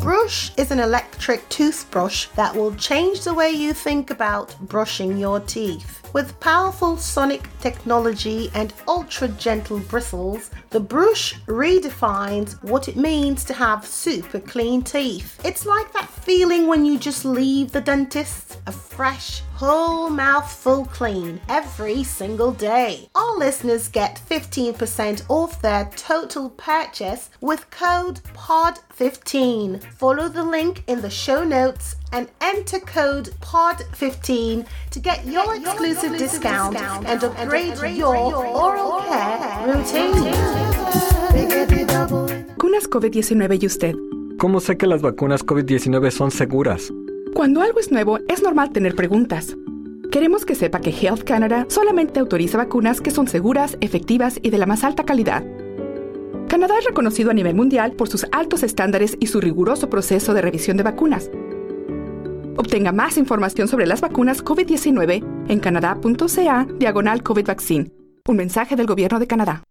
Brush is an electric toothbrush that will change the way you think about brushing your teeth. With powerful sonic technology and ultra gentle bristles, the brush redefines what it means to have super clean teeth. It's like that feeling when you just leave the dentist, a fresh, whole mouth full clean every single day. Our listeners get 15% off their total purchase with code POD15. Follow the link in the show notes and enter code POD15 to get your exclusive discount and upgrade your oral care routine. Vacunas COVID-19 y usted. ¿Cómo sé que las vacunas COVID-19 son seguras? Cuando algo es nuevo, es normal tener preguntas. Queremos que sepa que Health Canada solamente autoriza vacunas que son seguras, efectivas y de la más alta calidad. Canadá es reconocido a nivel mundial por sus altos estándares y su riguroso proceso de revisión de vacunas. Obtenga más información sobre las vacunas COVID-19 en canadá.ca diagonal COVID Vaccine. Un mensaje del Gobierno de Canadá.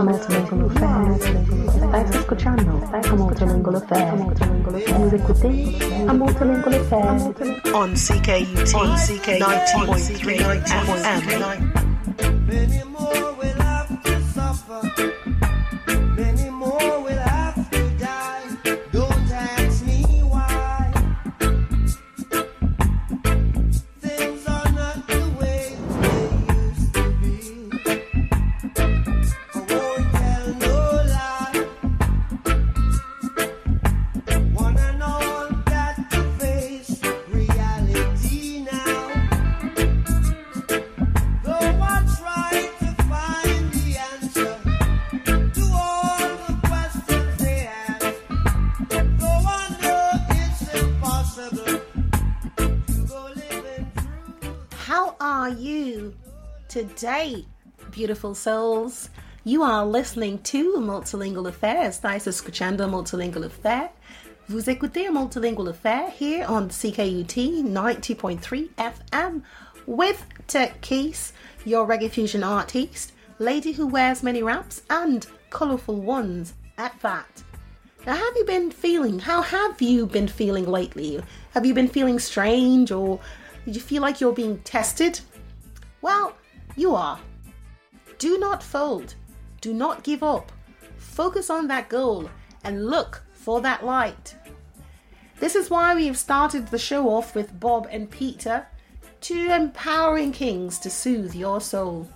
To you are Multilingual Affairs. Estás escuchando a Multilingual Affairs. Vous écoutez a Multilingual Affairs. On CKUT, on CK 90.3 FM. Today, beautiful souls? You are listening to Multilingual Affairs. Estáis escuchando Multilingual Affair. Vous écoutez Multilingual Affair here on CKUT 90.3 FM with Tech Keys, your reggae fusion artist, lady who wears many wraps and colourful ones at that. Now, have you been feeling? How have you been feeling lately? Have you been feeling strange or did you feel like you're being tested? Well, you are. Do not fold. Do not give up. Focus on that goal and look for that light. This is why we have started the show off with Bob and Peter, two empowering kings to soothe your soul.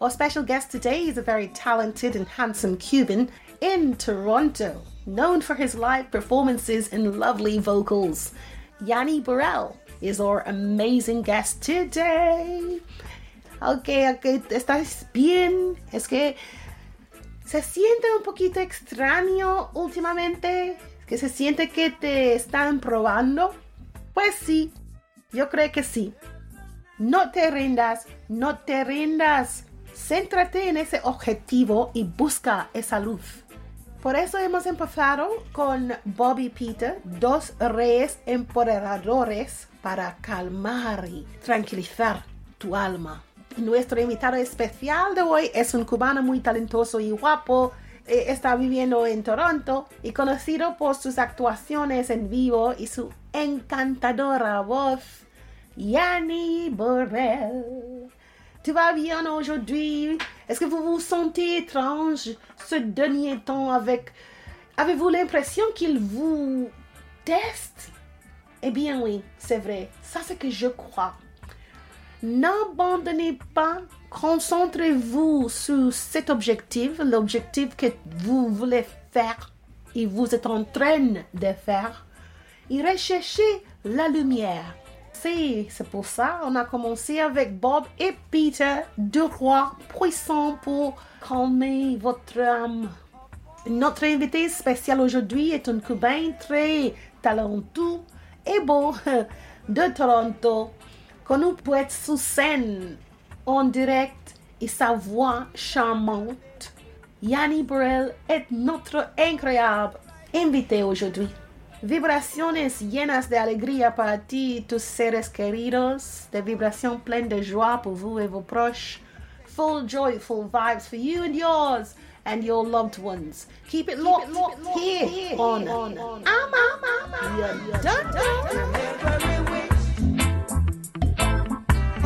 Our special guest today is a very talented and handsome Cuban in Toronto, known for his live performances and lovely vocals. Yanni Burrell is our amazing guest today. Ok, ok, ¿estás bien? Es que se siente un poquito extraño últimamente, que se siente que te están probando. Pues sí, yo creo que sí. No te rindas, no te rindas. Céntrate en ese objetivo y busca esa luz. Por eso hemos empezado con Bobby Peter, dos reyes empoderadores para calmar y tranquilizar tu alma. Nuestro invitado especial de hoy es un cubano muy talentoso y guapo. Eh, está viviendo en Toronto y conocido por sus actuaciones en vivo y su encantadora voz, Yanni Borrell. Tu vas bien aujourd'hui? Est-ce que vous vous sentez étrange ce dernier temps avec... Avez-vous l'impression qu'il vous teste? Eh bien oui, c'est vrai. Ça, c'est que je crois. N'abandonnez pas, concentrez-vous sur cet objectif, l'objectif que vous voulez faire et vous êtes en train de faire. Et recherchez la lumière. C'est pour ça on a commencé avec Bob et Peter, deux rois puissants pour calmer votre âme. Notre invité spécial aujourd'hui est un Cubain très talentueux et beau de Toronto, quand on peut être sous scène, en direct, et sa voix charmante, Yanni Burrell est notre incroyable invité aujourd'hui. Vibraciones llenas de alegría para ti, tus seres queridos, de vibración pleines de joie pour vous et vos proches. Full joyful vibes for you and yours and your loved ones. Keep it locked, Keep it here, here on, on, on. I'm, I'm,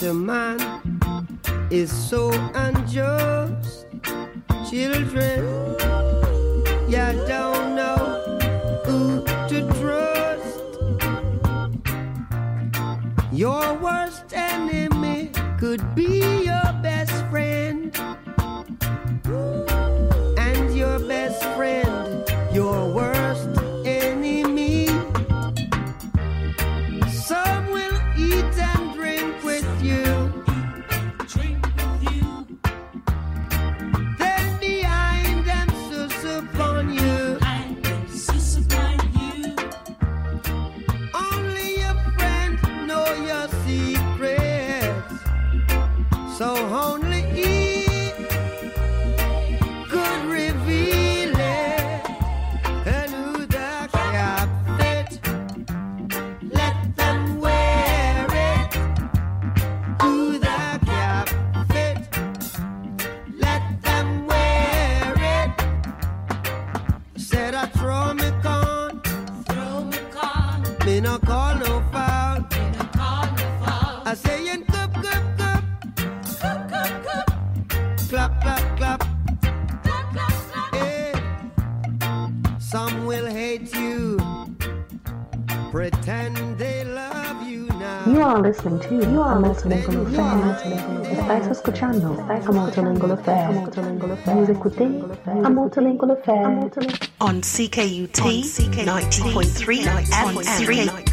The man is so unjust. Children. Gentil, a multilingual affair. Estáis escuchando a multilingual affair. A multilingual affair. On CKUT 90.3 FM.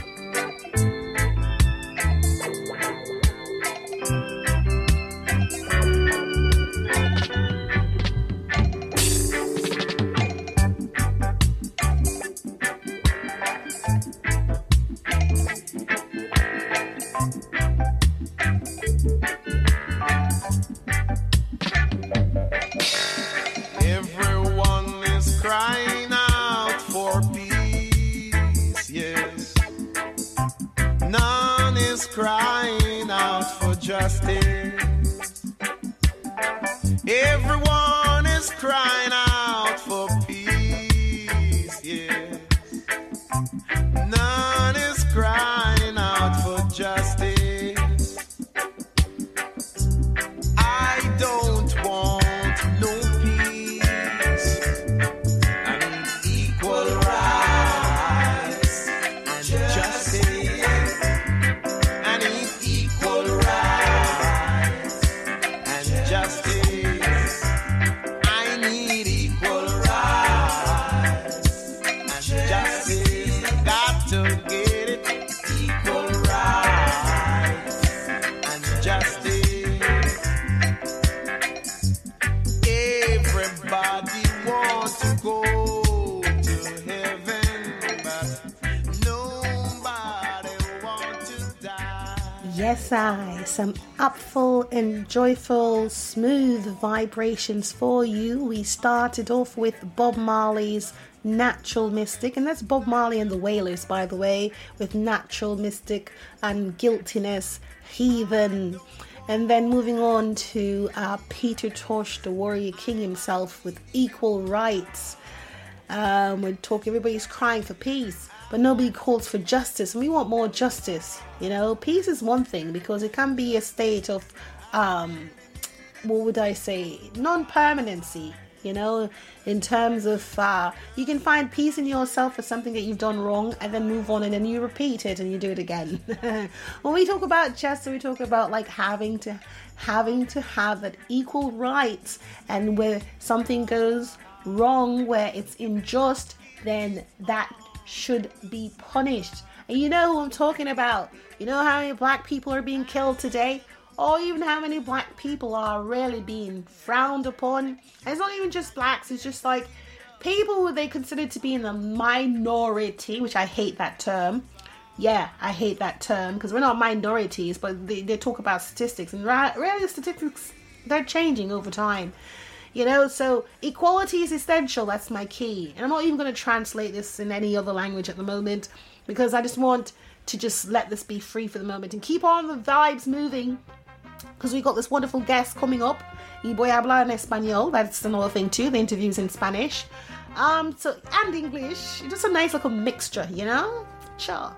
Joyful, smooth vibrations for you. We started off with Bob Marley's Natural Mystic, and that's Bob Marley and the Wailers, by the way, with Natural Mystic and Guiltiness, Heathen. And then moving on to uh, Peter Tosh, the Warrior King himself, with Equal Rights. Um, we talk, everybody's crying for peace, but nobody calls for justice. And we want more justice. You know, peace is one thing because it can be a state of, um, what would I say, non permanency. You know, in terms of, uh, you can find peace in yourself for something that you've done wrong and then move on and then you repeat it and you do it again. when we talk about justice, we talk about like having to, having to have that equal rights and where something goes wrong, where it's unjust, then that should be punished. And you know who I'm talking about. You know how many black people are being killed today? Or even how many black people are really being frowned upon. And it's not even just blacks, it's just like people who they consider to be in the minority, which I hate that term. Yeah, I hate that term because we're not minorities, but they, they talk about statistics, and really statistics they're changing over time. You know, so equality is essential. That's my key. And I'm not even going to translate this in any other language at the moment because I just want to just let this be free for the moment and keep on the vibes moving because we got this wonderful guest coming up. Y voy a hablar en español. That's another thing too. The interviews in Spanish, um, so and English. Just a nice little mixture, you know. Sure.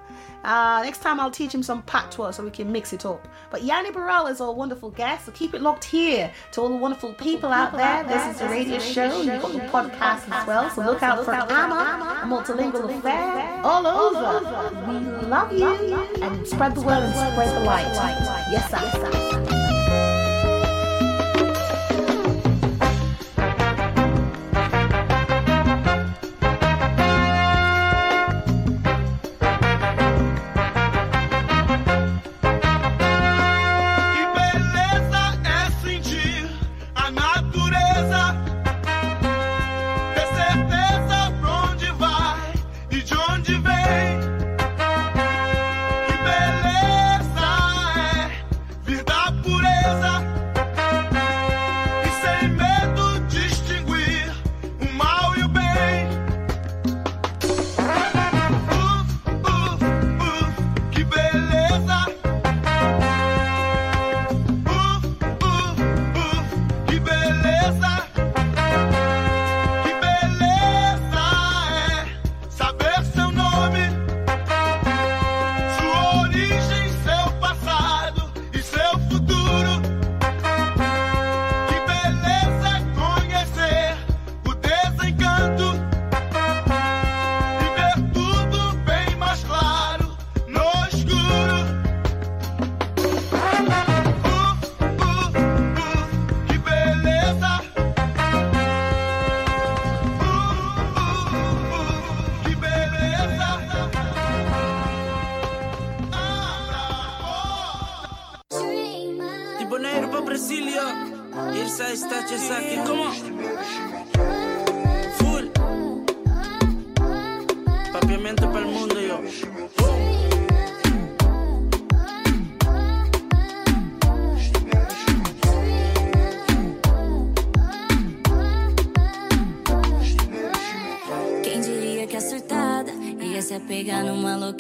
Uh, next time I'll teach him some patois so we can mix it up. But Yanni Burrell is our wonderful guest, so keep it locked here to all the wonderful people out there. This is the radio show. You've got the podcast as well, so look out for Amma, a multilingual affair, all over. We love you and spread the word and spread the light. Yes, sir. Yes, sir.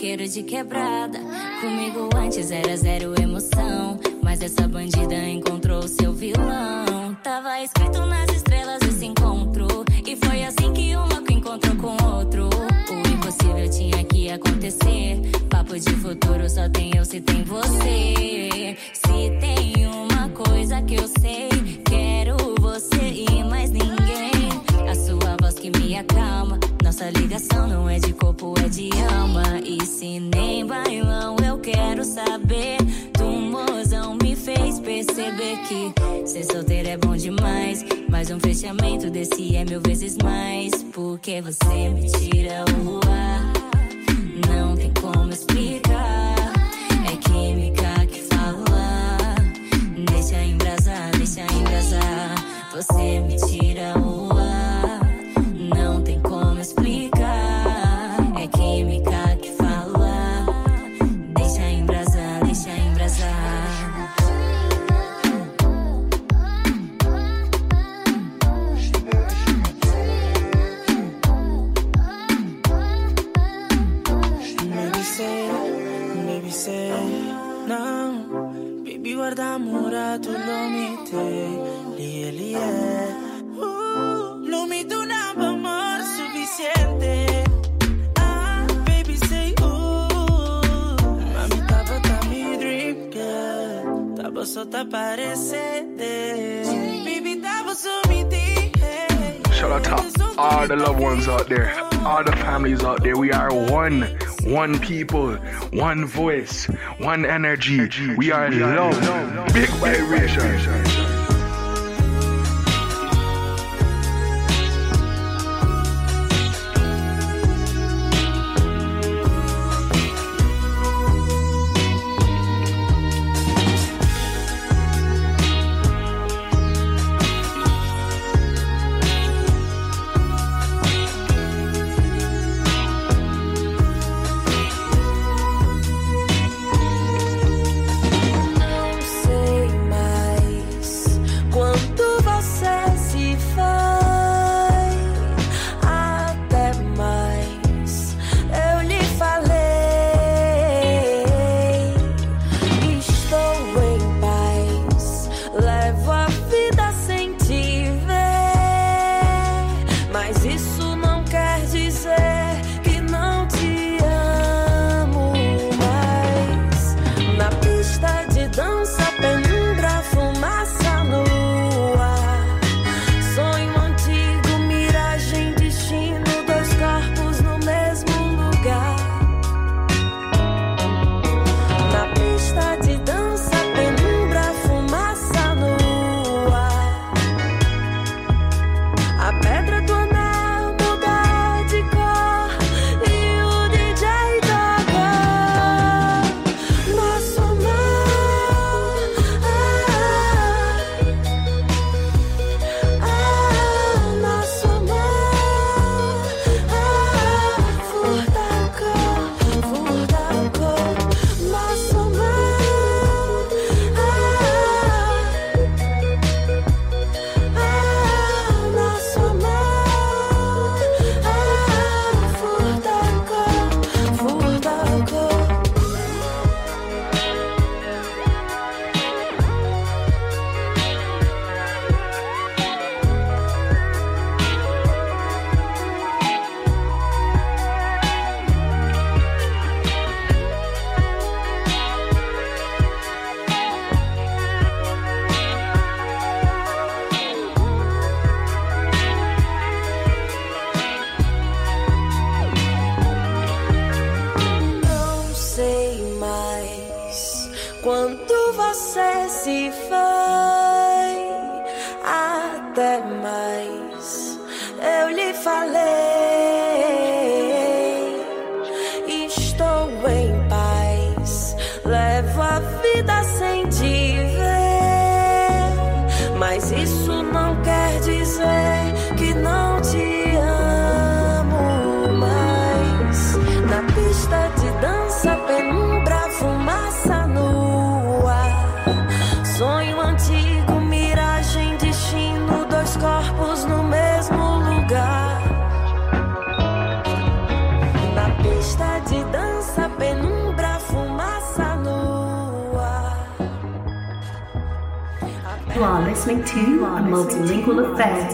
Num maloqueiro de quebrada? Comigo antes era zero emoção, mas essa bandida encontrou seu vilão. Tava escrito nas estrelas esse encontro. E foi assim que um louco encontrou com outro. O impossível tinha que acontecer. Papo de futuro só tem eu se tem você. Se tem uma coisa que eu sei, quero você e mais ninguém. A sua voz que me acalma. Nossa ligação não é de corpo, é de alma. E se nem bailão, eu quero saber. Tu, mozão, me fez perceber que ser solteiro é bom demais. Mas um fechamento desse é mil vezes mais. Porque você me tira o ar. Não tem como explicar. É química que fala. Deixa embrasar, deixa embrasar. Você me tira Lie, lie. Ah, Shout out to all the loved ones out there, all the families out there. We are one, one people, one voice, one energy. We are love, big vibration. Listening to a multilingual affair.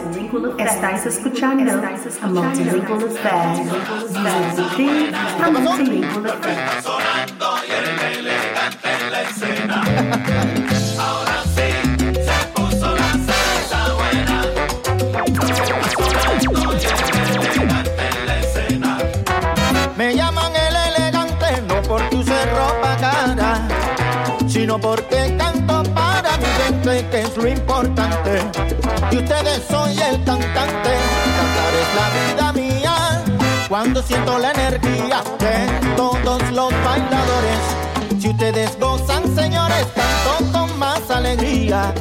Estáis escuchando a multilingual affair. Vous écoutez a multilingual affair. Me llaman el elegante no porque use ropa cara, sino porque canto para mi gente, es lo importante. Y ustedes soy el cantante, cantar es la vida mía. Cuando siento la energía de todos los bailadores. Si ustedes gozan, señores, canto con más alegría.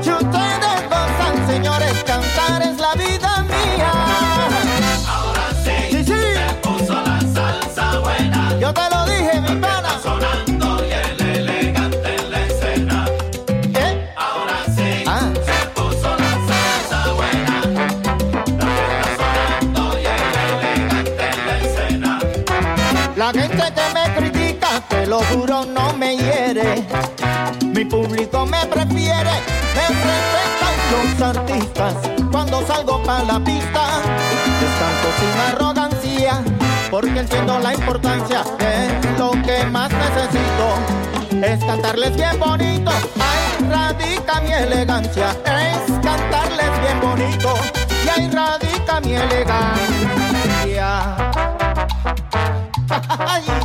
Si ustedes gozan, señores, cantar es la los artistas. Cuando salgo para la pista, les canto sin arrogancia, porque entiendo la importancia de lo que más necesito. Es cantarles bien bonito, ahí radica mi elegancia. Es cantarles bien bonito, y ahí radica mi elegancia.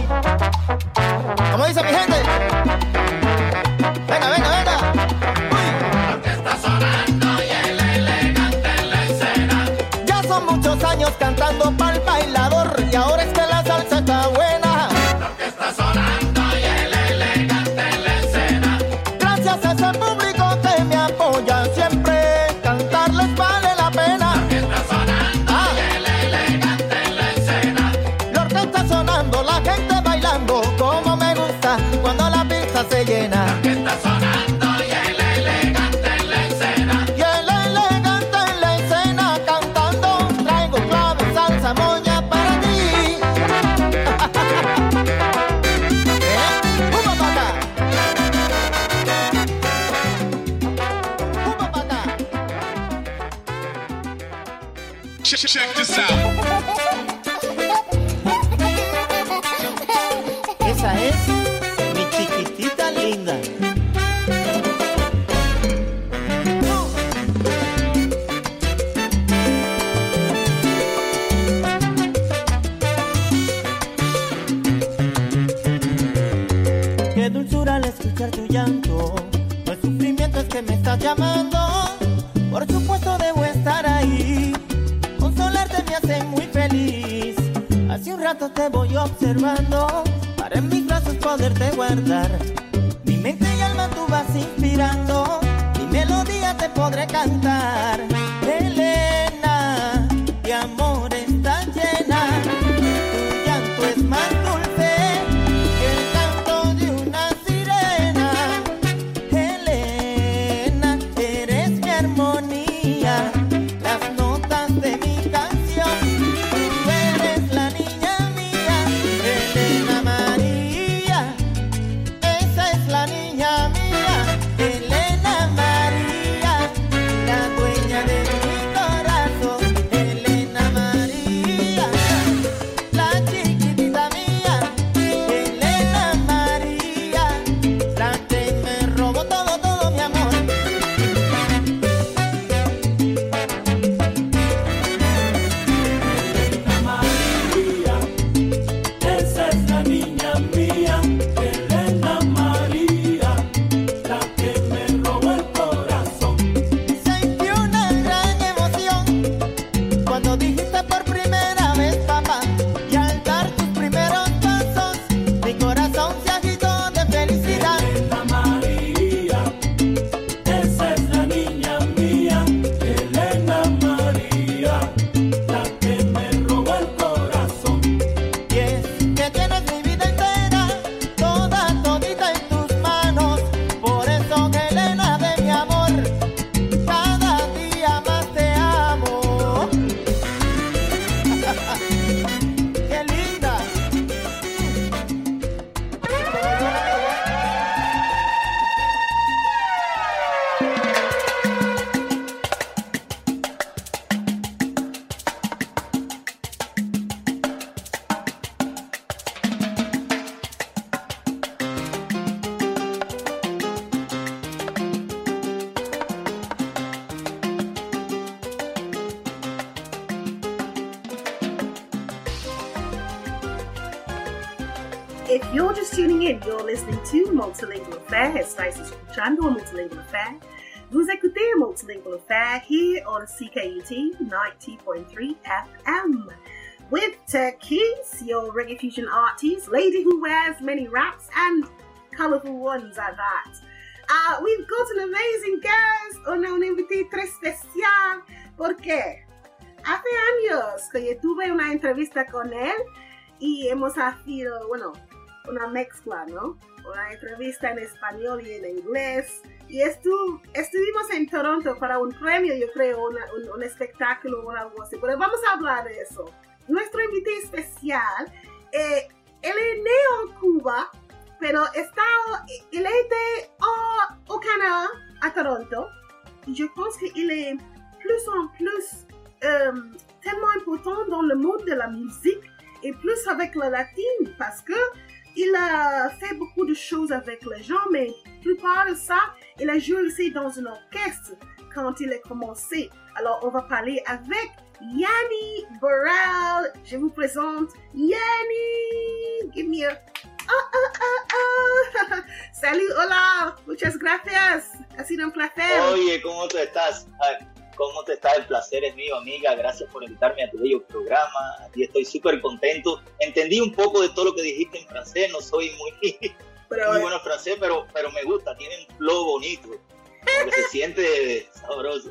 Para en mis brazos poderte guardar. Mi mente y alma tú vas inspirando. Mi melodía te podré cantar. Estáis escuchando Multilingual Affair. Vous écoutez Multilingual Affair here on CKUT 90.3 FM. With Turkeys, your reggae fusion artist, lady who wears many wraps and colorful ones at that. Uh, we've got an amazing guest, una, una très especial. ¿Por qué? Hace años que yo tuve una entrevista con él y hemos sido, bueno, una mezcla, ¿no? Una entrevista en español y en inglés. Y estu- estuvimos en Toronto para un premio, yo creo, una- un, un espectáculo o algo así. Pero vamos a hablar de eso. Nuestro invité especial, eh, él es neo Cuba, pero está, il était au, au Canada, à Toronto. Et je pense qu'il est plus en plus euh, tellement important dans le monde de la musique et plus avec la latine parce que il a fait beaucoup de choses avec les gens, mais plupart de ça, il a joué aussi dans un orchestre quand il a commencé. Alors, on va parler avec Yanni Burrell. Je vous présente Yanni. Give me a... Ah, ah, ah. Salut, hola. Muchas gracias. Ha sido un placer. Oye, ¿cómo tú estás? ¿Cómo te estás? El placer es mío, amiga. Gracias por invitarme a tu bello programa. Aquí estoy súper contento. Entendí un poco de todo lo que dijiste en francés. No soy muy, Pero, muy bueno en francés, pero, pero me gusta. Tiene un flow bonito. Se siente sabroso.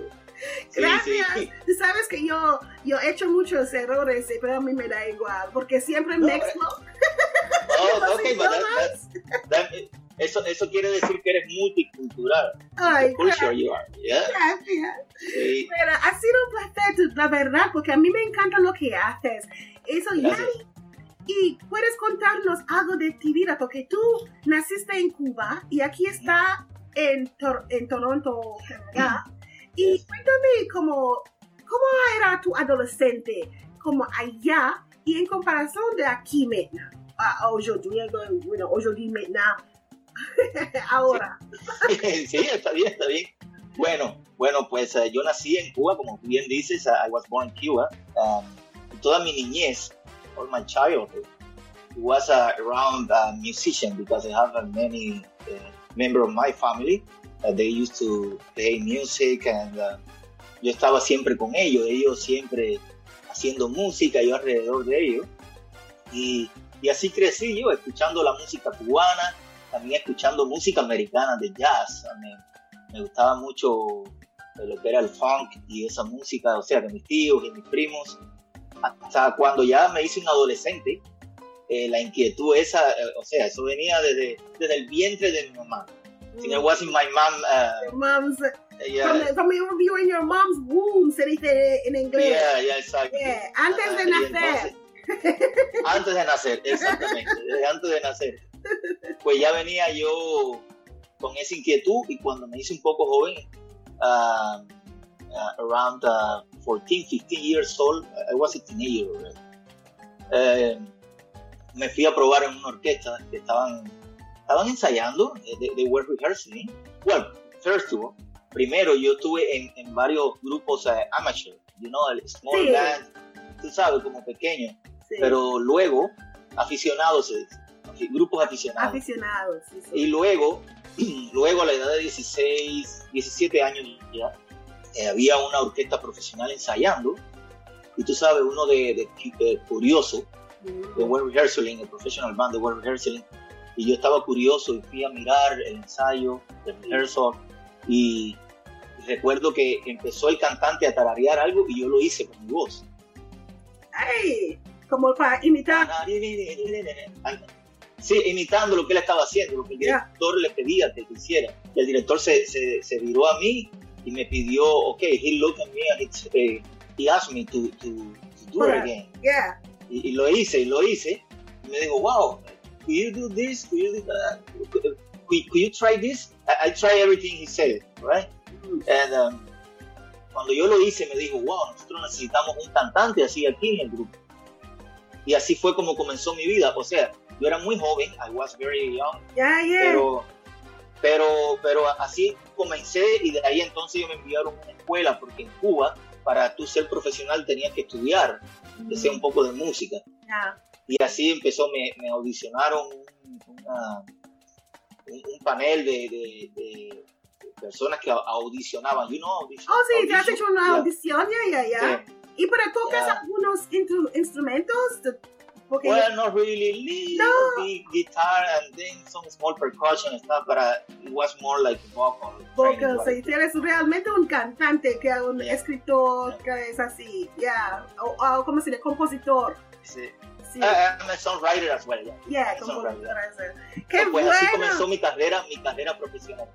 Sí, Gracias. sí. Tú sabes que yo, yo he hecho muchos errores, eh, pero a mí me da igual, porque siempre No, mezclo. Oh, Los ok, but that- that- that- eso, eso quiere decir que eres multicultural. Ay, you are. Yeah. gracias. Sí. Pero ha sido un placer, la verdad, porque a mí me encanta lo que haces. Eso. Yanni. Y puedes contarnos algo de tu vida, porque tú naciste en Cuba y aquí está en, Tor- en Toronto, Canadá. Y Yes. cuéntame cómo, cómo era tu adolescente, como allá y en comparación de aquí maintenant. Ah, aujourd'hui, bueno, aujourd'hui maintenant. Ahora. sí, está bien, está bien. Bueno, bueno, pues eh, yo nací en Cuba, como bien dices, I was born in Cuba. Um, toda mi niñez, all my childhood, was uh, around uh, musician because I have uh, many uh, member of my family. They used to play music and yo estaba siempre con ellos, ellos siempre haciendo música, yo alrededor de ellos. Y así crecí yo, escuchando la música cubana, también escuchando música americana de jazz. I mean, me gustaba mucho lo que era el funk y esa música, o sea, de mis tíos y mis primos. Hasta cuando ya me hice un adolescente, eh, la inquietud esa, eh, o sea, eso venía desde, desde el vientre de mi mamá. Si I was in my mom, uh, Your mom's, yeah, from, the- from you, in your mom's womb, se dice en inglés. yeah, yeah, exactly. Yeah, antes de nacer. entonces- antes de nacer, exactamente, antes de nacer. Pues ya venía yo con esa inquietud y cuando me hice un poco joven, uh, uh, around uh, 14, 15 years old, I was a teenager already. Eh, me fui a probar en una orquesta que estaban, estaban ensayando, eh, they, they were rehearsing. Well, first of all, primero yo estuve en, en varios grupos eh, amateur, you know, el small Sí. band, tú sabes, como pequeño, Sí. pero luego aficionados, se dice, grupos aficionados. Aficionados, sí, sí. Y luego, luego a la edad de 16, 17 años ya, eh, había una orquesta profesional ensayando. Y tú sabes, uno de, de- de curioso, de buen rehearsing, el professional band de buen rehearsing. Y yo estaba curioso y fui a mirar el ensayo, el rehearsal. Y recuerdo que empezó el cantante a tararear algo y yo lo hice con mi voz. Ay, como para imitar. Sí, imitando lo que él estaba haciendo, lo que el director le pedía que hiciera. Y el director se, se, se viró a mí y me pidió, ok, he looked at me and it's, eh, he asked me to, to, to do it again. Yeah. Y, y lo hice, y lo hice. Y me dijo, wow, could you do this? Could you do that? Could, could- could you try this? I, I try everything he said, right? And, um, cuando yo lo hice, me dijo, wow, nosotros necesitamos un cantante así aquí en el grupo. Y así fue como comenzó mi vida. O sea, yo era muy joven, I was very young, Yeah, yeah. pero, pero, pero así comencé y de ahí entonces me enviaron a una escuela porque en Cuba, para tú ser profesional tenías que estudiar, que sea un poco de música. Yeah. Y así empezó, me, me audicionaron un, una- un- un panel de, de- de personas que audicionaban. You know, audition, Oh, sí, te has audition? hecho una Yeah. audición, ya, ya, ya. ¿Y pero tocas Yeah. algunos instrumentos? Porque Well, not really. Little No. bit guitar and then some small percussion and stuff, but uh, it was more like vocal. vocals, training, sí, eres realmente un cantante, que un Yeah. escritor, que es así, ya. O, o, ¿cómo se dice? Compositor. Sí. Sí. I- I'm a songwriter as well. Yeah. Yeah, I'm a songwriter. compositor. ese. Qué pues así bueno. comenzó mi carrera, mi carrera profesional.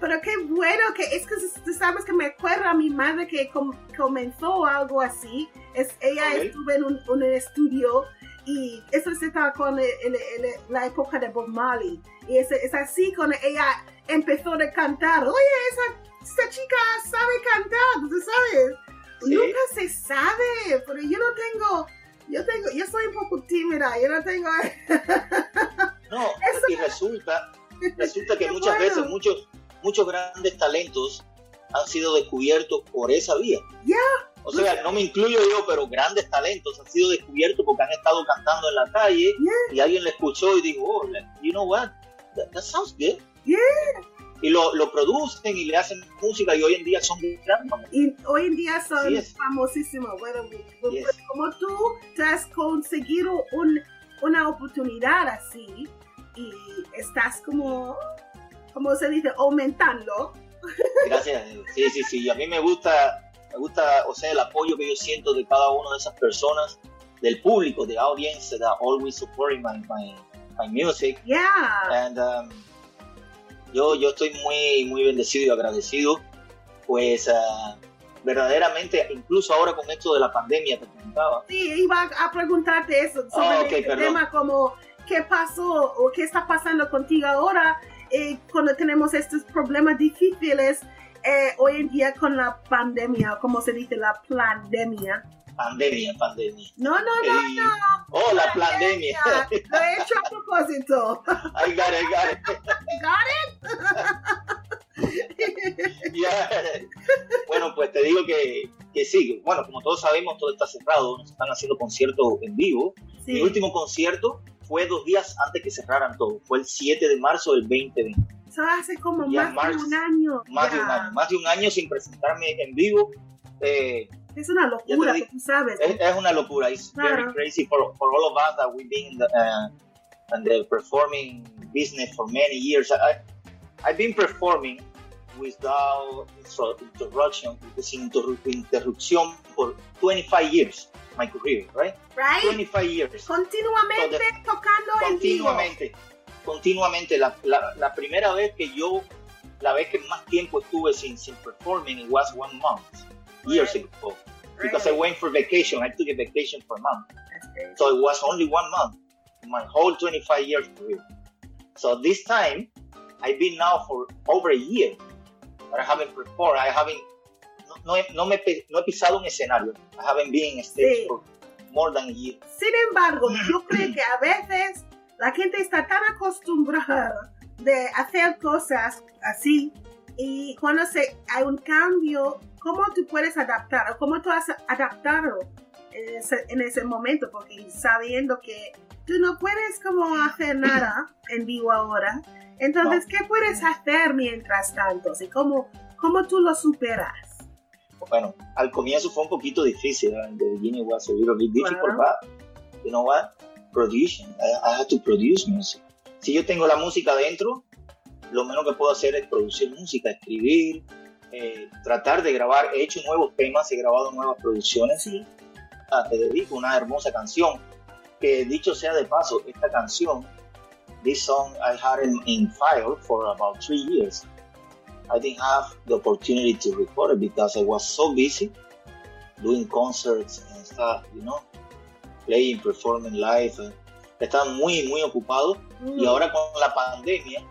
Pero qué bueno que es que tú sabes que me acuerdo a mi madre que com- comenzó algo así. Es, ella Ok. estuvo en un, un estudio y eso se estaba con el- el- el- la época de Bob Marley. Y es, es así cuando ella empezó a cantar. Oye, esa, esa chica sabe cantar, ¿tú sabes? Sí. Nunca se sabe, pero yo no tengo, yo tengo, yo soy un poco tímida, yo no tengo... No, Eso- y resulta, resulta que muchas bueno. veces muchos, muchos grandes talentos han sido descubiertos por esa vía. Ya. O sea, no me incluyo yo, pero grandes talentos han sido descubiertos porque han estado cantando en la calle y alguien le escuchó y dijo, oh, you know what, that, that sounds good. Yeah. Y lo, lo producen y le hacen música y hoy en día son grandes. Y hoy en día son Sí es. famosísimos. Bueno, pues, Yes. como tú te has conseguido un, una oportunidad así y estás como, como se dice, aumentando. Gracias. Sí, sí, sí. A mí me gusta, me gusta, o sea, el apoyo que yo siento de cada una de esas personas, del público, de audience that always supporting my, my, my music. Yeah. And, um, yo, yo estoy muy, muy bendecido y agradecido, pues ah, verdaderamente, incluso ahora con esto de la pandemia que comentaba, Sí, iba a preguntarte eso sobre Ah, ok, el perdón. tema como qué pasó o qué está pasando contigo ahora eh, cuando tenemos estos problemas difíciles eh, hoy en día con la pandemia, como se dice, la pandemia. pandemia, pandemia. No, no, no, no. Oh, la pandemia. Lo he hecho a propósito. I got it, got it. Got it? Ya. Bueno, pues te digo que, que sí. Bueno, como todos sabemos, todo está cerrado. Nos están haciendo conciertos en vivo. Sí. Mi último concierto fue dos días antes que cerraran todo. Fue el 7 de marzo del 2020. Hace como Ya, más de un año. Más de ya. un año. Más de un año sin presentarme en vivo. Eh, Es una locura, digo. que tú sabes. es, es una locura. It's very Claro. crazy for, for all of us that we've been in the, uh, in the performing business for many years. I, I've been performing without interruption, sin interru- interrupción por 25 years, my career, right? Right? 25 years. Continuamente tocando en vivo. Continuamente, continuamente. La, la, la primera vez que yo, la vez que más tiempo estuve sin, sin performing, it was one month, years ago. Because I went for vacation, I took a vacation for a month. So it was only one month, in my whole 25 years career. So this time, I've been now for over a year, but I haven't performed. I haven't, no, no, me, no he pisado un escenario. I haven't been in stage Sí. for more than a year. Sin embargo, yo creo que a veces la gente está tan acostumbrada de hacer cosas así y cuando se, hay un cambio, ¿cómo tú puedes adaptar o cómo tú has adaptado en ese, en ese momento? Porque sabiendo que tú no puedes como hacer nada en vivo ahora, entonces, ¿qué puedes hacer mientras tanto? ¿Y cómo, cómo tú lo superas? Bueno, al comienzo fue un poquito difícil. The beginning was a little bit difficult, Claro. but you know what? Producing. I, had to produce music. Si yo tengo la música dentro, lo menos que puedo hacer es producir música, escribir, eh, tratar de grabar. He hecho nuevos temas, he grabado nuevas producciones. Sí. Ah, te dedico una hermosa canción. Que dicho sea de paso, esta canción, this song I had in, in file for about three years. I didn't have the opportunity to record it because I was so busy doing concerts and stuff, you know, playing, performing live. eh. Estaba muy, muy ocupado Mm. y ahora con la pandemia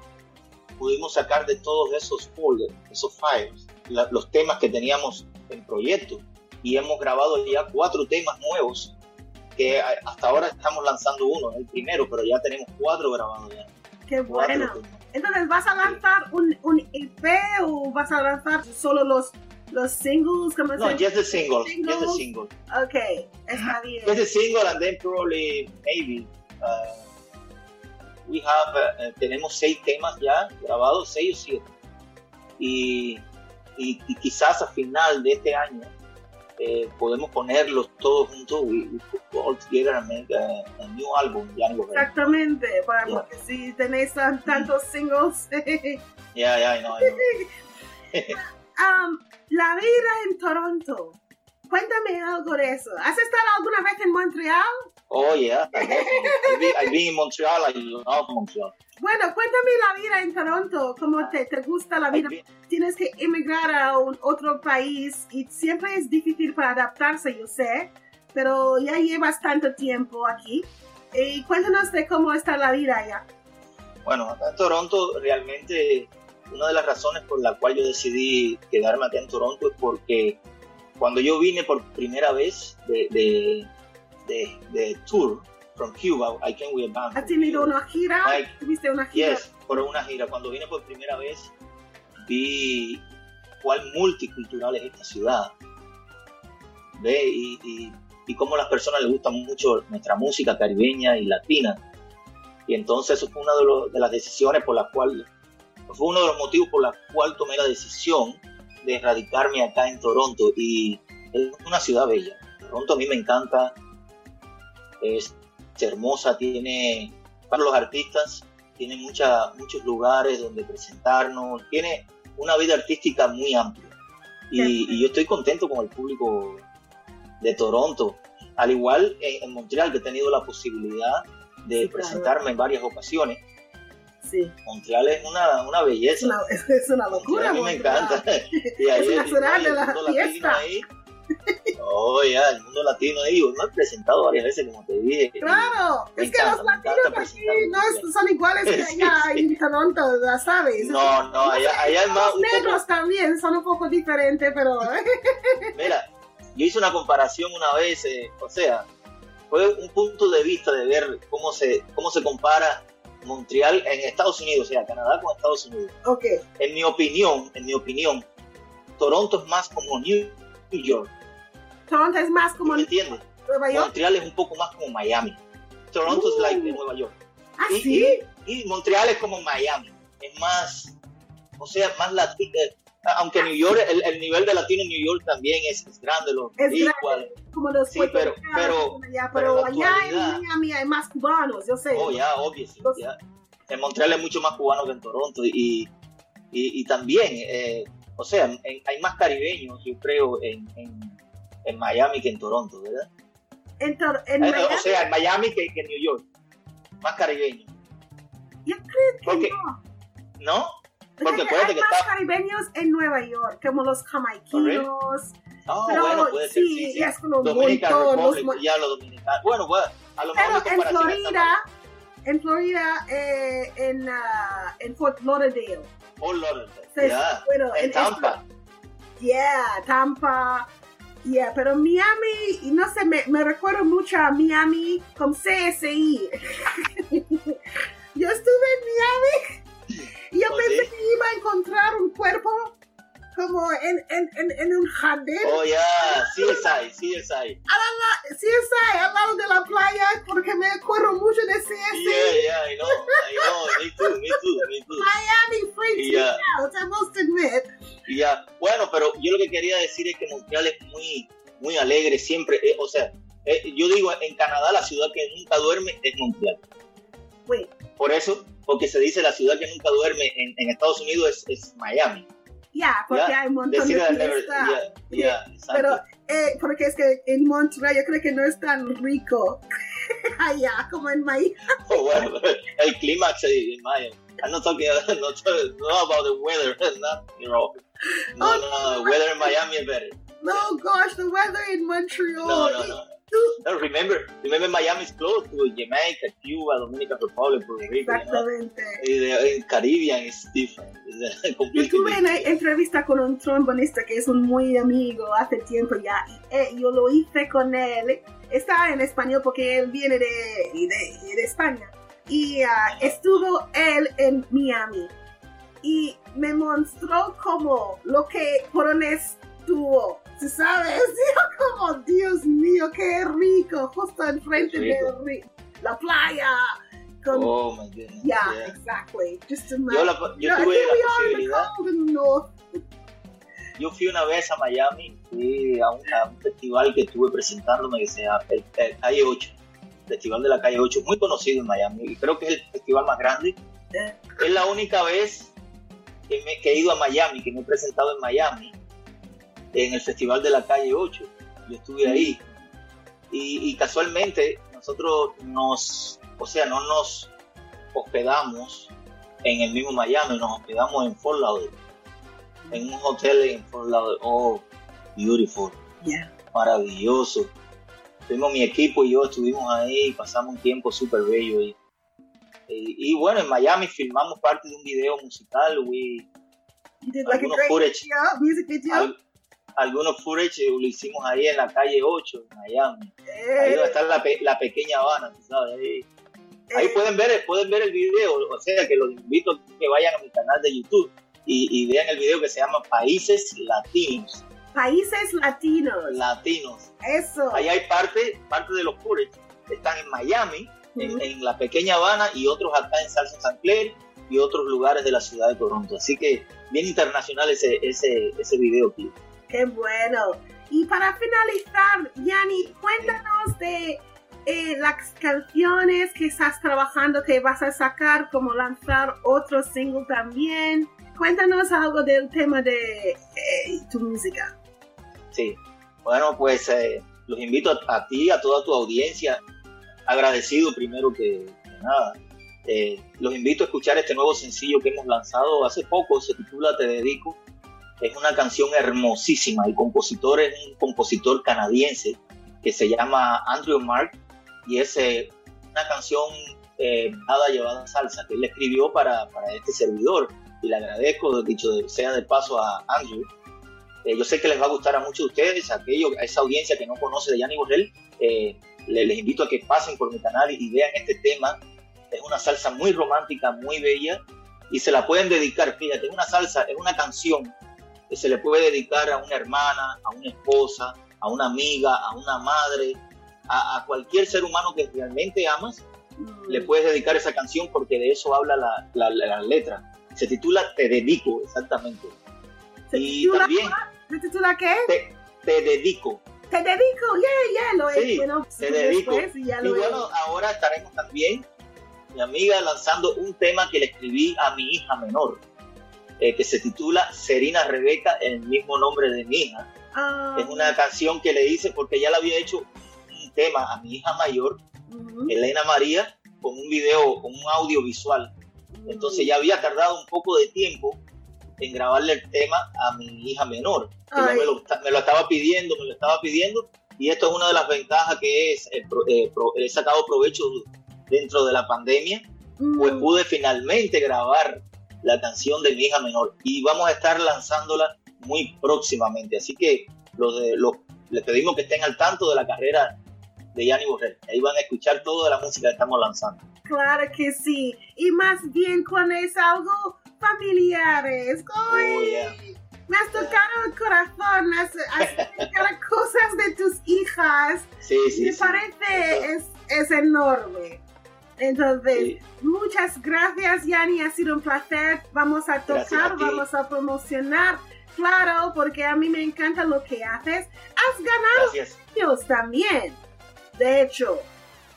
pudimos sacar de todos esos folders, esos files, la- los temas que teníamos en proyecto y hemos grabado ya cuatro temas nuevos que hasta ahora estamos lanzando uno, el primero, pero ya tenemos cuatro grabados ya. Qué bueno. Entonces, ¿vas a lanzar un, un EP o vas a lanzar solo los, los singles, ¿cómo No, se just the single, just the Singles. single. Ok, está bien. Just the single and then probably, maybe, uh, we have, uh, uh, tenemos seis temas ya grabados, seis o siete. Y, y, y quizás a final de este año eh, podemos ponerlos todos juntos, we, we all together and make a, a new album, no. Exactamente, para, Yeah. porque si tenéis tan- tantos singles. Yeah, yeah, I know, I know. Um, la vida en Toronto. Cuéntame algo de eso. ¿Has estado alguna vez en Montreal? Oh, yeah, I've been in Montreal, I love Montreal. Bueno, cuéntame la vida en Toronto. ¿Cómo te, te gusta la vida? Tienes que emigrar a un otro país y siempre es difícil para adaptarse, yo sé. Pero ya llevas tanto tiempo aquí. Y cuéntanos de cómo está la vida allá. Bueno, acá en Toronto realmente una de las razones por la cual yo decidí quedarme acá en Toronto es porque cuando yo vine por primera vez de, de, de, de tour from Cuba, I came with a band. ¿Has tenido una gira? Like, ¿Tuviste una gira? Yes, por una gira. Cuando vine por primera vez vi cuán multicultural es esta ciudad. Ve y, y, y cómo a las personas les gusta mucho nuestra música caribeña y latina. Y entonces eso fue una de, de las decisiones por las cuales, fue uno de los motivos por los cuales tomé la decisión de radicarme acá en Toronto. Y es una ciudad bella. Toronto a mí me encanta. Es hermosa, tiene para los artistas, tiene mucha, muchos lugares donde presentarnos, tiene una vida artística muy amplia. Y, y yo estoy contento con el público de Toronto. Al igual en, en Montreal, que he tenido la posibilidad de Sí, claro. presentarme en varias ocasiones. Sí. Montreal es una, una belleza. Es una, es una locura. a mí me encanta. Y ahí Es el de la mundo latino fiesta. ahí. Oh, ya, el mundo latino ahí. Me he presentado varias veces, como te dije. Claro, Me es que encanta, los me latinos aquí no es- son iguales que allá sí. en Toronto, ya sabes. No, no, allá, allá es más. Los un poco- negros también son un poco diferentes, pero Mira, yo hice una comparación una vez, eh, o sea, fue un punto de vista de ver cómo se, cómo se compara Montreal en Estados Unidos, o sea, Canadá con Estados Unidos. ok. En mi opinión, en mi opinión, Toronto es más como New York, Toronto es más como ¿me entiendes? Nueva York. Montreal es un poco más como Miami. Toronto es like de Nueva York. ¿Ah, y, sí? y- y Montreal es como Miami, es más, o sea, más latino. Aunque New York, el, el nivel de latino en New York también es, es grande, los Es igual. Como los Sí, pero- pero- allá, pero pero, en allá Miami hay más cubanos, yo sé. Oh, ya, obvio, sí, ya. En Montreal hay mucho más cubano que en Toronto y, y, y también, eh, o sea, en- hay más caribeños, yo creo, en, en, en Miami que en Toronto, ¿verdad? En, Tor- en Eh, Miami, o sea, en Miami que, que en New York, más caribeños, yo creo que porque- no. ¿no? Porque acuérdate hay que más está... caribeños en Nueva York, como los jamaiquinos. Oh, pero bueno, puede ser, sí, sí, sí. es como Dominican montón, los ya los dominicanos. Bueno, bueno, a lo mejor Pero en Florida, en Florida, eh, en, ah, en Fort Lauderdale. Lord, Entonces, ya. bueno, en en Tampa. Yeah, Tampa. Yeah, pero Miami, y no sé, me, me recuerdo mucho a Miami con CSI. yo estuve en Miami y yo ¿Oh, pensé sí? que iba a encontrar un cuerpo como en, en, en, en un jardín. Oh, ya, CSI, CSI. A la, la- CSI, al lado de la playa, porque me acuerdo mucho de CSI. Yeah, yeah, I know, I know, me too, me too, me too. Miami freaks Yeah. me out, I must admit. Ya, bueno, pero yo lo que quería decir es que Montreal es muy, muy alegre siempre, eh, o sea, eh, yo digo, en Canadá la ciudad que nunca duerme es Montreal. Wait, Por eso, porque se dice la ciudad que nunca duerme en, en Estados Unidos es, es Miami. yeah, porque Ya, hay un montón de fiesta. yeah, yeah. Pero, eh, porque es que en Montreal yo creo que no es tan rico allá como en Miami. Oh, bueno, el clímax en Miami. I'm not talking not, not about the weather, not, you know. No, Oh, no, no, weather in Miami is better. No, gosh, the weather in Montreal. No, no, no. No, remember, remember Miami is close to Jamaica, Cuba, Dominican Republic, Puerto Rico? Exactamente. De- En Caribbean is different. Yo tuve una entrevista con un trombonista que es un muy amigo hace tiempo ya. Y eh, yo lo hice con él. Está en español porque él viene de, de, de España. Y ah, estuvo él en Miami. Y me mostró como lo que por honest- estuvo, ¿sí sabes? Yo como, Dios mío, qué rico, justo enfrente de la playa. Con, Oh my goodness. yeah, yeah. exactly. Just Yo, imagine. la, yo You know, tuve la posibilidad, yo fui una vez a Miami, fui a un, a un festival que estuve presentándome que se llama el, el Calle 8, Festival de la Calle 8, muy conocido en Miami, y creo que es el festival más grande. Es la única vez que, me- que he ido a Miami, que me he presentado en Miami, en el Festival de la Calle 8. Yo estuve ahí. Y, y casualmente nosotros nos, o sea, no nos hospedamos en el mismo Miami, nos hospedamos en Fort Lauderdale, en un hotel en Fort Lauderdale. Oh, beautiful, Yeah. maravilloso. Fuimos mi equipo y yo estuvimos ahí, pasamos un tiempo súper bello ahí. Y, y bueno, en Miami filmamos parte de un video musical, we, You did like a great footage, video, music video. al- algunos footage lo hicimos ahí en la calle 8, en Miami. Ahí donde está la, pe- la pequeña Habana, tú ¿sabes? Ahí, ahí pueden ver, pueden ver el video, o sea que los invito a que vayan a mi canal de YouTube y, y vean el video que se llama Países Latinos. Países latinos. Latinos. Eso. Ahí hay parte, parte de los footage están en Miami, en, en la pequeña Habana y otros acá en Salsa San Clair y otros lugares de la ciudad de Toronto. Así que bien internacional ese, ese, ese video aquí. Bueno. Y para finalizar, Yanni, cuéntanos de eh, las canciones que estás trabajando, que vas a sacar, como lanzar otro single también. Cuéntanos algo del tema de eh, tu música. Sí. Bueno, pues eh, los invito a, ti, a toda tu audiencia, agradecido primero que, nada. Los invito a escuchar este nuevo sencillo que hemos lanzado hace poco, se titula Te Dedico. Es una canción hermosísima. El compositor es un compositor canadiense que se llama Andrew Mark y es eh, una canción eh, nada llevada salsa que él escribió para, para este servidor y le agradezco, dicho sea de paso a Andrew. Eh, yo sé que les va a gustar a muchos de ustedes, a, aquellos, a esa audiencia que no conoce de Yanni Borrell, eh, le- les invito a que pasen por mi canal y, y vean este tema. Es una salsa muy romántica, muy bella y se la pueden dedicar, fíjate, es una salsa, es una canción que se le puede dedicar a una hermana, a una esposa, a una amiga, a una madre, a, a cualquier ser humano que realmente amas, le puedes dedicar esa canción porque de eso habla la, la- la- letra. Se titula Te dedico, exactamente. y titula también ¿Se titula qué? te, te dedico. Te dedico, yeah, yeah, lo he Sí, bueno, te dedico. después y ya Y lo he- bueno, ahora estaremos también, mi amiga, lanzando un tema que le escribí a mi hija menor, eh, que se titula Serina Rebeca, el mismo nombre de mi hija. Ah, Es una canción que le hice porque ya le había hecho un tema a mi hija mayor, Elena María, con un video, con un audiovisual. Entonces ya había tardado un poco de tiempo en grabarle el tema a mi hija menor. Ella me lo, me lo estaba pidiendo, me lo estaba pidiendo, y esto es una de las ventajas que es, eh, pro- eh, pro- he sacado provecho dentro de la pandemia, pues pude finalmente grabar la canción de mi hija menor y vamos a estar lanzándola muy próximamente. Así que los de, los, les pedimos que estén al tanto de la carrera de Yanni Borrell. Ahí van a escuchar toda la música que estamos lanzando. Claro que sí. Y más bien cuando es algo familiares. Ay, Oh, yeah. Me has tocado el corazón, has, has tocado cosas de tus hijas. Sí, sí, Me sí. parece es, es enorme. Entonces, muchas gracias, Yanni. Ha sido un placer. Vamos a tocar, a vamos a promocionar. Claro, porque a mí me encanta lo que haces. Has ganado Gracias. premios también. De hecho,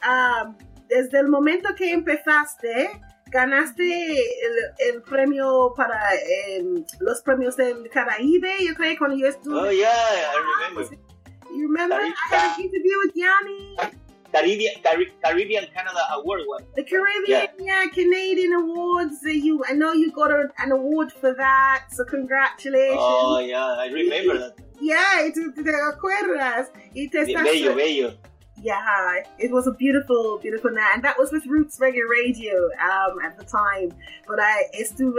ah, desde el momento que empezaste, ganaste el, el premio para em, los premios del Caraíbe. Yo creo que cuando yo estuve. Oh, yeah, I remember. You remember? I had an interview with Yanni. Caribbean, Cari- Caribbean Canada Award. one. The Caribbean, yeah, Canadian Awards. You, I know you got a, an award for that, so congratulations. Oh, yeah, I remember that. Yeah, te acuerdas. Y te estás- Bello, bello. Yeah, it was a beautiful, beautiful night, and that was with Roots Reggae Radio um, at the time. But I estuve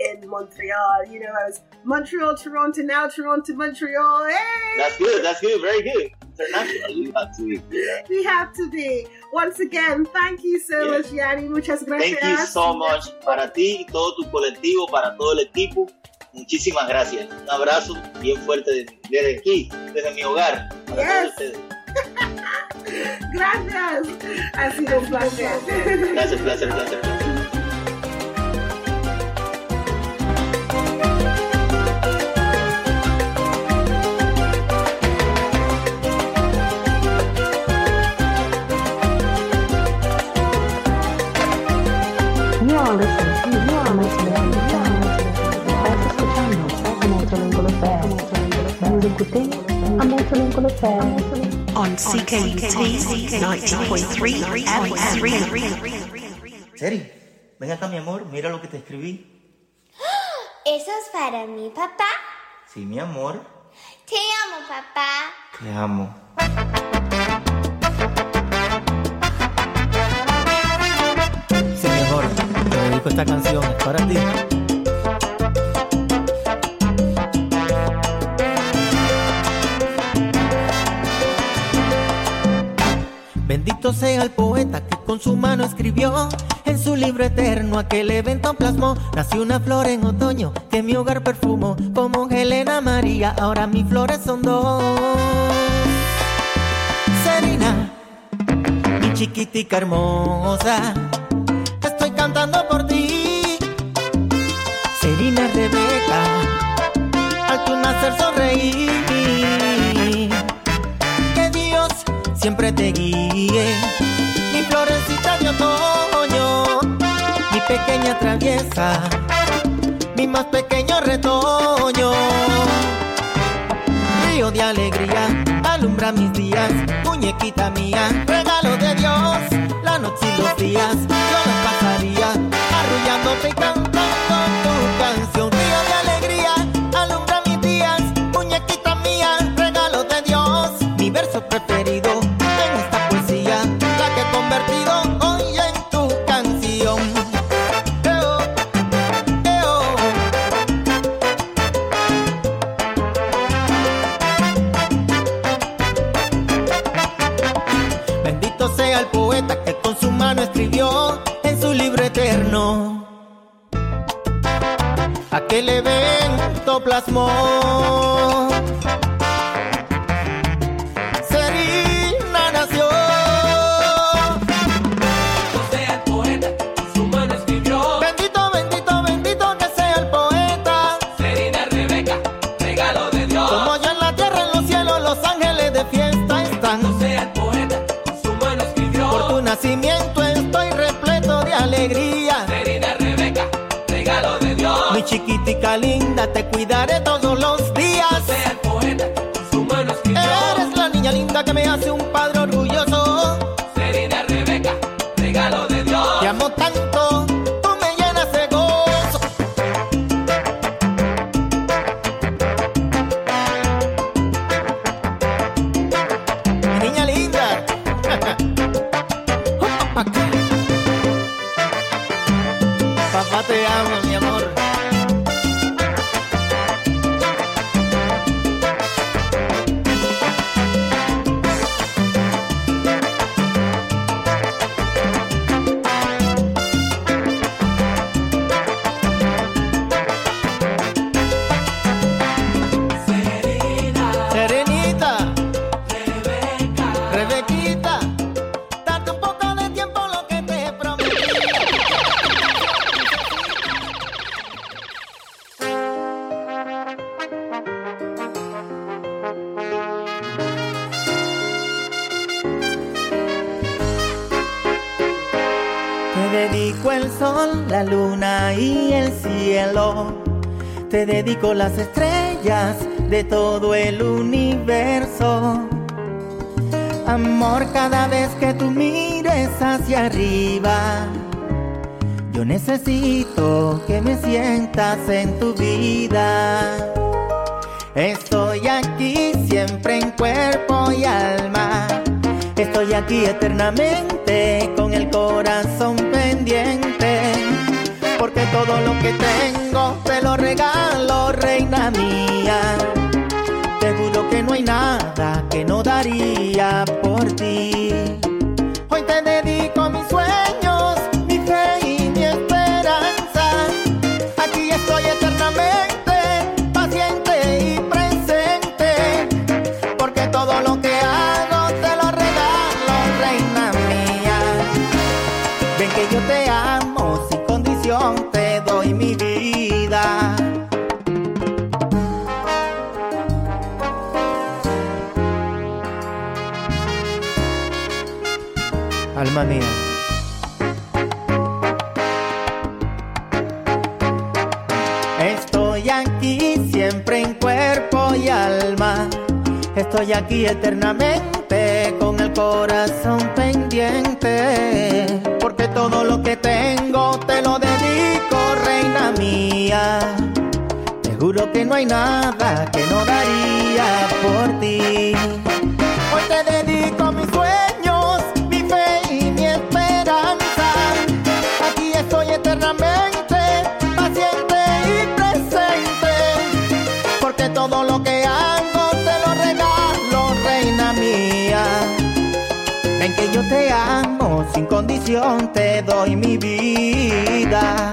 in Montreal. You know, I was Montreal, Toronto, now Toronto, Montreal. Hey, That's good, that's good, very good. International, you have to be. Yeah. we have to be. Once again, thank you so Yeah. much, Yanni. Muchas gracias. Thank you so much para ti y todo tu colectivo, para todo el equipo. muchísimas gracias. Un abrazo bien fuerte de- desde aquí, desde mi hogar. Para Yes. todos ustedes. Gracias. Ha sido un placer. Gracias, placer, placer. You Vous écoutez a Multilingual Affair. On CKUT 90.3 FM. Seri, ven acá mi amor, mira lo que te escribí. ¿Eso es para mí, papá? Sí, mi amor, Te amo, papá. te amo. Sí, mi amor, te dedico esta canción, es para ti. Bendito sea el poeta que con su mano escribió en su libro eterno aquel evento plasmó. Nació una flor en otoño que mi hogar perfumó como Helena María. Ahora mis flores son dos. Serena, mi chiquitica hermosa, estoy cantando por ti. Serena Rebeca, al tu nacer sonreí. Siempre te guíe. Mi florecita de otoño, mi pequeña traviesa, mi más pequeño retoño. Río de alegría, alumbra mis días, muñequita mía, regalo de Dios. La noche y los días, yo los pasaría arrullándote y cantando plasmó. Te cuidaré todos dedico el sol, la luna y el cielo. Te dedico las estrellas de todo el universo. Amor, cada vez que tú mires hacia arriba, yo necesito que me sientas en tu vida. Estoy aquí siempre en cuerpo y alma. Estoy aquí eternamente con el corazón Porque todo lo que tengo te lo regalo, reina mía. Te juro que no hay nada que no daría por ti. Hoy te dedico mi fe Estoy aquí siempre en cuerpo y alma. Estoy aquí eternamente con el corazón pendiente. Porque todo lo que tengo te lo dedico, reina mía. Te juro que no hay nada que no daría por ti. Todo lo que hago te lo regalo, reina mía. Ven que yo te amo, sin condición te doy mi vida.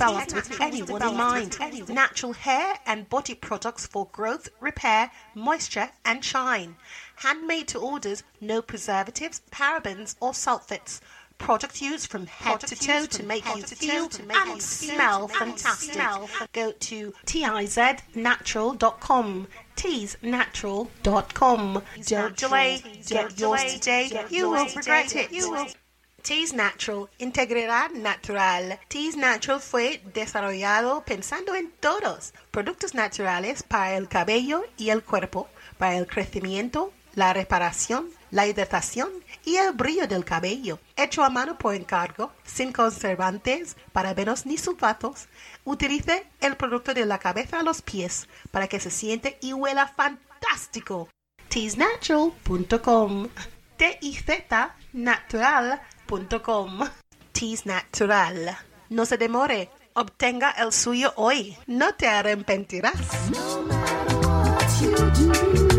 Developed with anyone in mind. Natural hair and body products for growth, repair, moisture, and shine. Handmade to orders, no preservatives, parabens, or sulfates. Product used from head to toe to make you feel to make and smell fantastic. Go to tiznatural.com. Teasnatural.com. Don't delay. Get yours today. You will regret it. You will. Teas Natural, integridad natural. Teas Natural fue desarrollado pensando en todos. Productos naturales para el cabello y el cuerpo, para el crecimiento, la reparación, la hidratación y el brillo del cabello. Hecho a mano por encargo, sin conservantes, parabenos ni sulfatos. Utilice el producto de la cabeza a los pies para que se siente y huela fantástico. Teasnatural.com T-I-Z natural.com Teas Natural. No se demore. Obtenga el suyo hoy. No te arrepentirás. Hay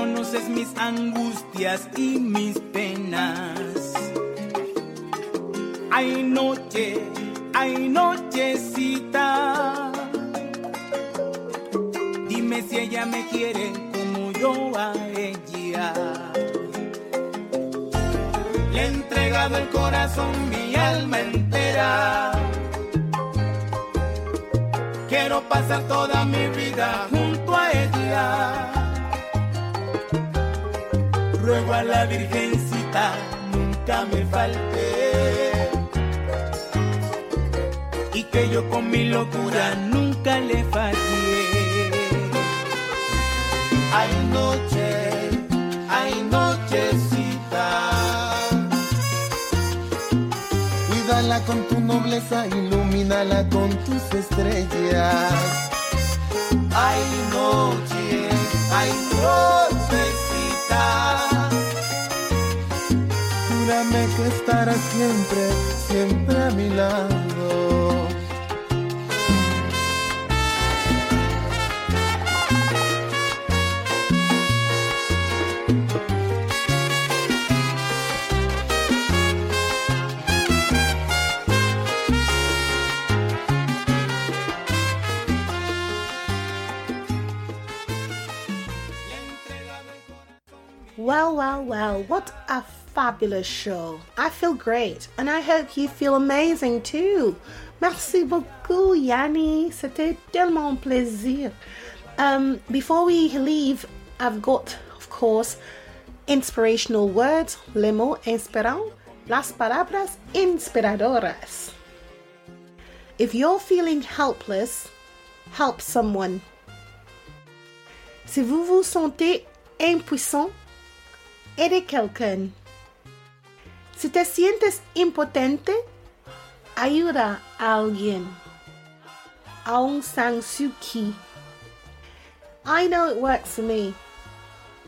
conoces mis angustias y mis penas. Hay noche, hay nochecita. Dime si ella me quiere como yo a ella. Le he entregado el corazón, mi alma entera. Quiero pasar toda mi vida junto a ella. Ruego a la Virgencita, nunca me falte. Y que yo con mi locura nunca le fallé. Hay noche, hay nochecita. Cuídala con tu nobleza, ilumínala con tus estrellas. Hay noche, hay nochecita. Júrame que estarás siempre, siempre a mi lado. Well, well, well, what fabulous show. I feel great and I hope you feel amazing too. Merci beaucoup, Yanni. C'était tellement plaisir. Um, before we leave, I've got, of course, inspirational words, les mots inspirants, las palabras inspiradoras. If you're feeling helpless, help someone. Si vous vous sentez impuissant, aide quelqu'un. Si te sientes impotente, ayuda a alguien. Aung San Suu Kyi. I know it works for me.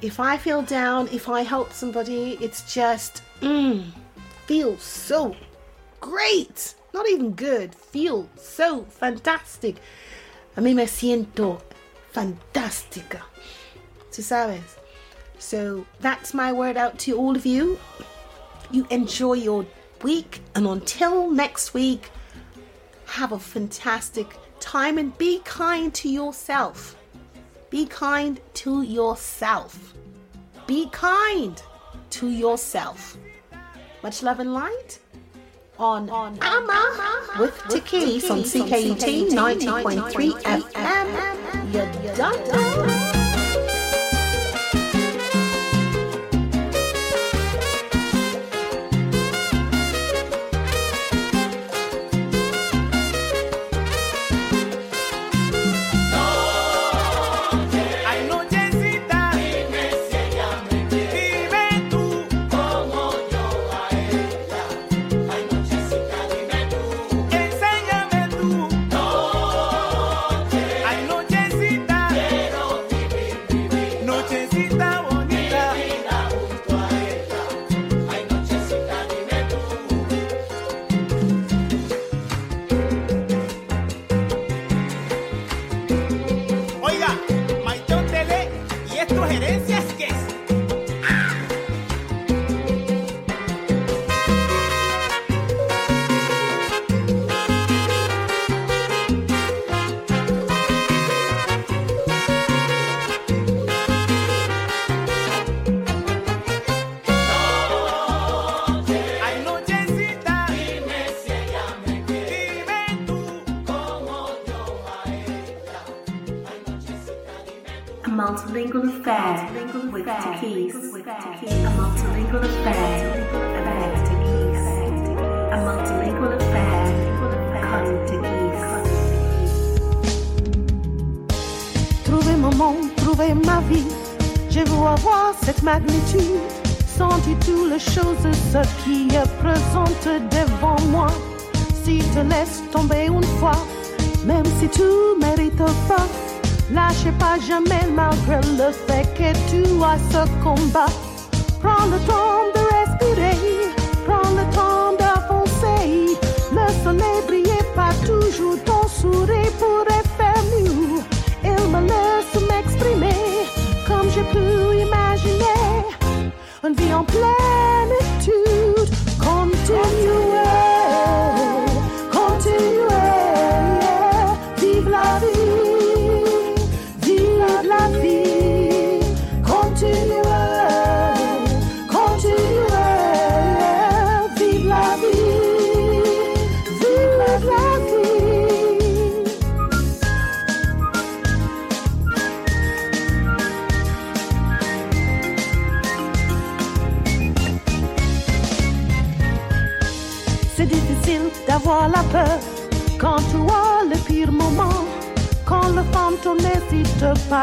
If I feel down, if I help somebody, it's just, mm, feels so great. Not even good, feel so fantastic. A mí me siento fantástica. Tú sabes? So that's my word out to all of you. You enjoy your week, and until next week, have a fantastic time and be kind to yourself. Be kind to yourself. Be kind to yourself. Much love and light on, on Ama with Tikis on CKUT 90.3 FM. You're done. Avoir cette magnitude. Sentir toutes les choses, ce qui est présente devant moi. Si te laisse tomber une fois, même si tu mérites pas, lâchez pas jamais malgré le fait que tu as ce combat. Prends le temps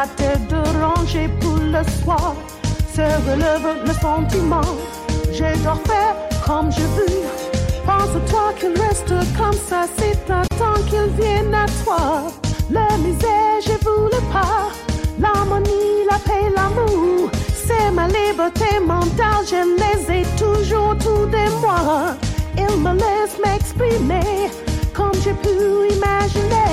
n'hésite pas te déranger pour le soir. Se relève le sentiment. Je dois faire comme je veux. Pense-toi qu'il reste comme ça, c'est un temps qu'il vienne à toi. La misère, je voulais pas. L'harmonie, la paix, l'amour. C'est ma liberté mentales, je les ai toujours autour de moi. Ils me laissent m'exprimer comme j'ai pu imaginer.